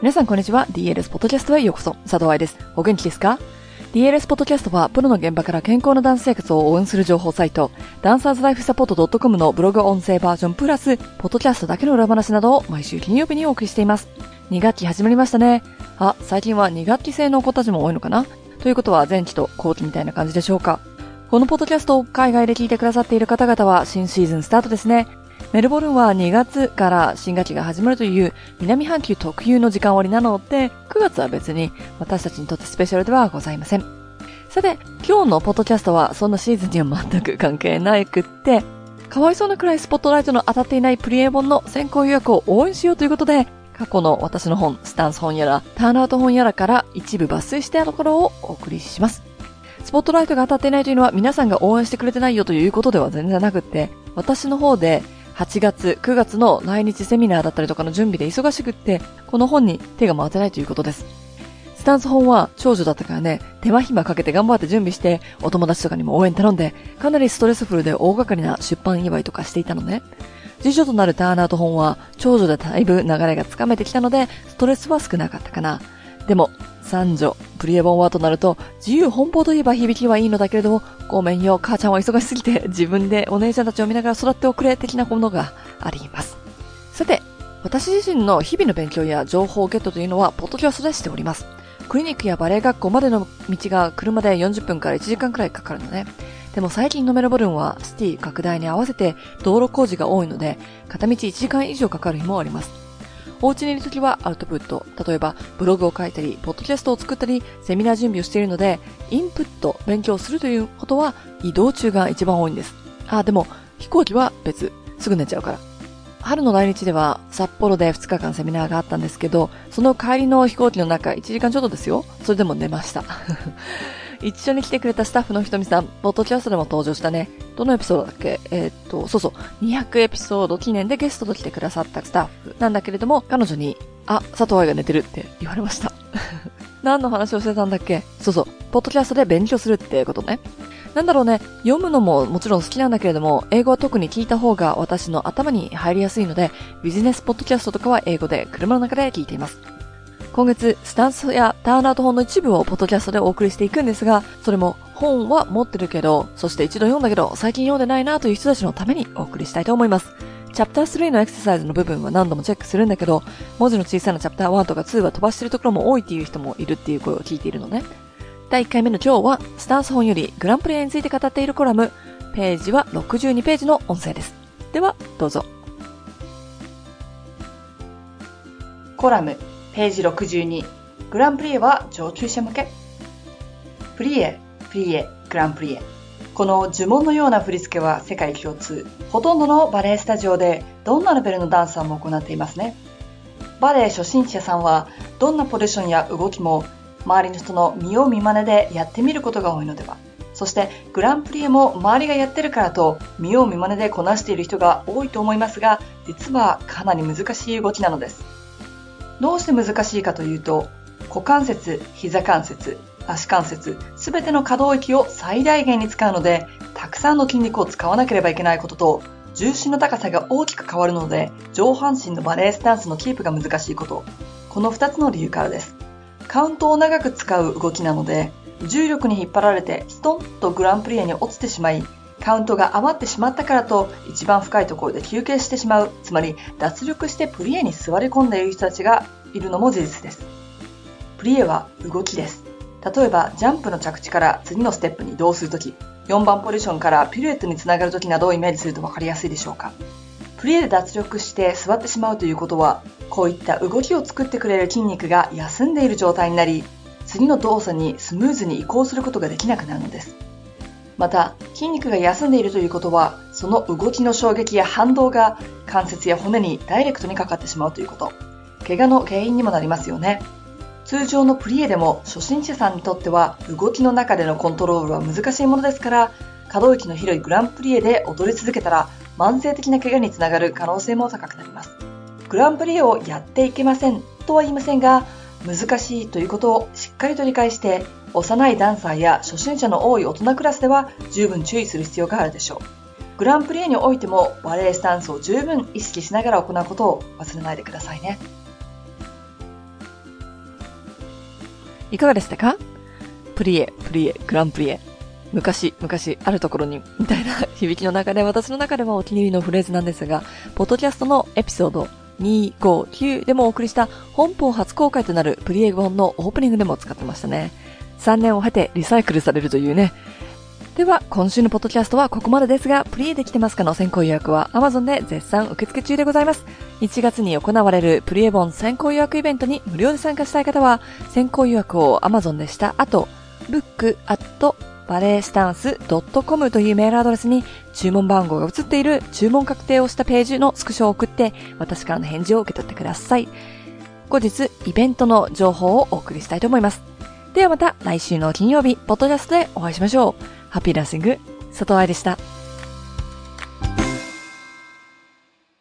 皆さんこんにちは。DLS ポッドキャストへようこそ。佐藤愛です。お元気ですか？DLS ポッドキャストは、プロの現場から健康なダンス生活を応援する情報サイト、ダンサーズライフサポート .com のブログ音声バージョンプラス、ポッドキャストだけの裏話などを毎週金曜日にお送りしています。2学期始まりましたね。あ、最近は2学期制の子たちも多いのかな？ということは前期と後期みたいな感じでしょうか？このポッドキャストを海外で聞いてくださっている方々は新シーズンスタートですね。メルボルンは2月から新学期が始まるという南半球特有の時間割なので、9月は別に私たちにとってスペシャルではございません。さて、今日のポッドキャストはそんなシーズンには全く関係なくって、かわいそうなくらいスポットライトの当たっていないプリエ本の先行予約を応援しようということで、過去の私の本、スタンス本やら、ターンアウト本やらから一部抜粋したところをお送りします。スポットライトが当たっていないというのは皆さんが応援してくれてないよということでは全然なくって、私の方で8月、9月の来日セミナーだったりとかの準備で忙しくって、この本に手が回ってないということです。スタンス本は長女だったからね、手間暇かけて頑張って準備して、お友達とかにも応援頼んで、かなりストレスフルで大掛かりな出版祝いとかしていたのね。次女となるターンアウト本は、長女でだいぶ流れがつかめてきたので、ストレスは少なかったかな。でも、三女、プリエボンはとなると、自由奔放といえば響きはいいのだけれども、ごめんよ、母ちゃんは忙しすぎて、自分でお姉ちゃんたちを見ながら育っておくれ、的なものがあります。さて、私自身の日々の勉強や情報ゲットというのは、ポッドキャストでしております。クリニックやバレエ学校までの道が車で40分から1時間くらいかかるのね。でも最近のメルボルンはシティ拡大に合わせて道路工事が多いので、片道1時間以上かかる日もあります。お家にいるときはアウトプット、例えばブログを書いたり、ポッドキャストを作ったり、セミナー準備をしているので、インプット、勉強するということは移動中が一番多いんです。あ、でも飛行機は別。すぐ寝ちゃうから。春の来日では札幌で2日間セミナーがあったんですけど、その帰りの飛行機の中1時間ちょっとですよ。それでも寝ました。一緒に来てくれたスタッフのひとみさん、ポッドキャストでも登場したね。どのエピソードだっけ？えー、っと、そうそう、200エピソード記念でゲストと来てくださったスタッフなんだけれども、彼女に、あ、佐藤愛が寝てるって言われました。何の話をしてたんだっけ？そうそう、ポッドキャストで勉強するってことね。なんだろうね、読むのももちろん好きなんだけれども、英語は特に聞いた方が私の頭に入りやすいので、ビジネスポッドキャストとかは英語で車の中で聞いています。今月、スタンスやターンアウト本の一部をポッドキャストでお送りしていくんですが、それも本は持ってるけど、そして一度読んだけど、最近読んでないなという人たちのためにお送りしたいと思います。チャプター3のエクササイズの部分は何度もチェックするんだけど、文字の小さなチャプター1とか2は飛ばしてるところも多いっていう人もいるっていう声を聞いているのね。第1回目の今日は、スタンス本よりグランプリについて語っているコラム、ページは62ページの音声です。では、どうぞ。コラム、ページ62、グランプリエは上級者向け。プリエ、プリエ、グランプリエ。この呪文のような振り付けは世界共通。ほとんどのバレエスタジオでどんなレベルのダンサーも行っていますね。バレエ初心者さんはどんなポジションや動きも周りの人の見よう見まねでやってみることが多いのではそしてグランプリエも周りがやってるからと見よう見まねでこなしている人が多いと思いますが実はかなり難しい動きなのですどうして難しいかというと股関節膝関節足関節全ての可動域を最大限に使うのでたくさんの筋肉を使わなければいけないことと重心の高さが大きく変わるので上半身のバレエスタンスのキープが難しいこと。この2つの理由からです。カウントを長く使う動きなので、重力に引っ張られてストンとグランプリエに落ちてしまい、カウントが余ってしまったからと一番深いところで休憩してしまう、つまり脱力してプリエに座り込んでいる人たちがいるのも事実です。プリエは動きです。例えばジャンプの着地から次のステップに移動するとき、4番ポジションからピルエットにつながるときなどをイメージすると分かりやすいでしょうか。プリエで脱力して座ってしまうということは、こういった動きを作ってくれる筋肉が休んでいる状態になり、次の動作にスムーズに移行することができなくなるのです。また、筋肉が休んでいるということは、その動きの衝撃や反動が関節や骨にダイレクトにかかってしまうということ。怪我の原因にもなりますよね。通常のプリエでも初心者さんにとっては動きの中でのコントロールは難しいものですから、可動域の広いグランプリエで踊り続けたら慢性的な怪我につながる可能性も高くなります。グランプリエをやっていけませんとは言いませんが、難しいということをしっかりと理解して、幼いダンサーや初心者の多い大人クラスでは十分注意する必要があるでしょう。グランプリにおいてもバレエスタンスを十分意識しながら行うことを忘れないでくださいね。いかがでしたか？プリエ、プリエ、グランプリエ。昔、昔、あるところに、みたいな響きの中で私の中ではお気に入りのフレーズなんですが、ポッドキャストのエピソード259でもお送りした本邦初公開となるプリエゴンのオープニングでも使ってましたね。3年を経てリサイクルされるというね。では、今週のポッドキャストはここまでですが、プリエできてますかの先行予約は Amazon で絶賛受付中でございます。1月に行われるプリエボン先行予約イベントに無料で参加したい方は、先行予約を Amazon でした後、book at バレースタンス .com というメールアドレスに注文番号が映っている注文確定をしたページのスクショを送って私からの返事を受け取ってください。後日、イベントの情報をお送りしたいと思います。ではまた来週の金曜日、ポッドキャストでお会いしましょう。ハッピーラッシング、佐藤愛でした。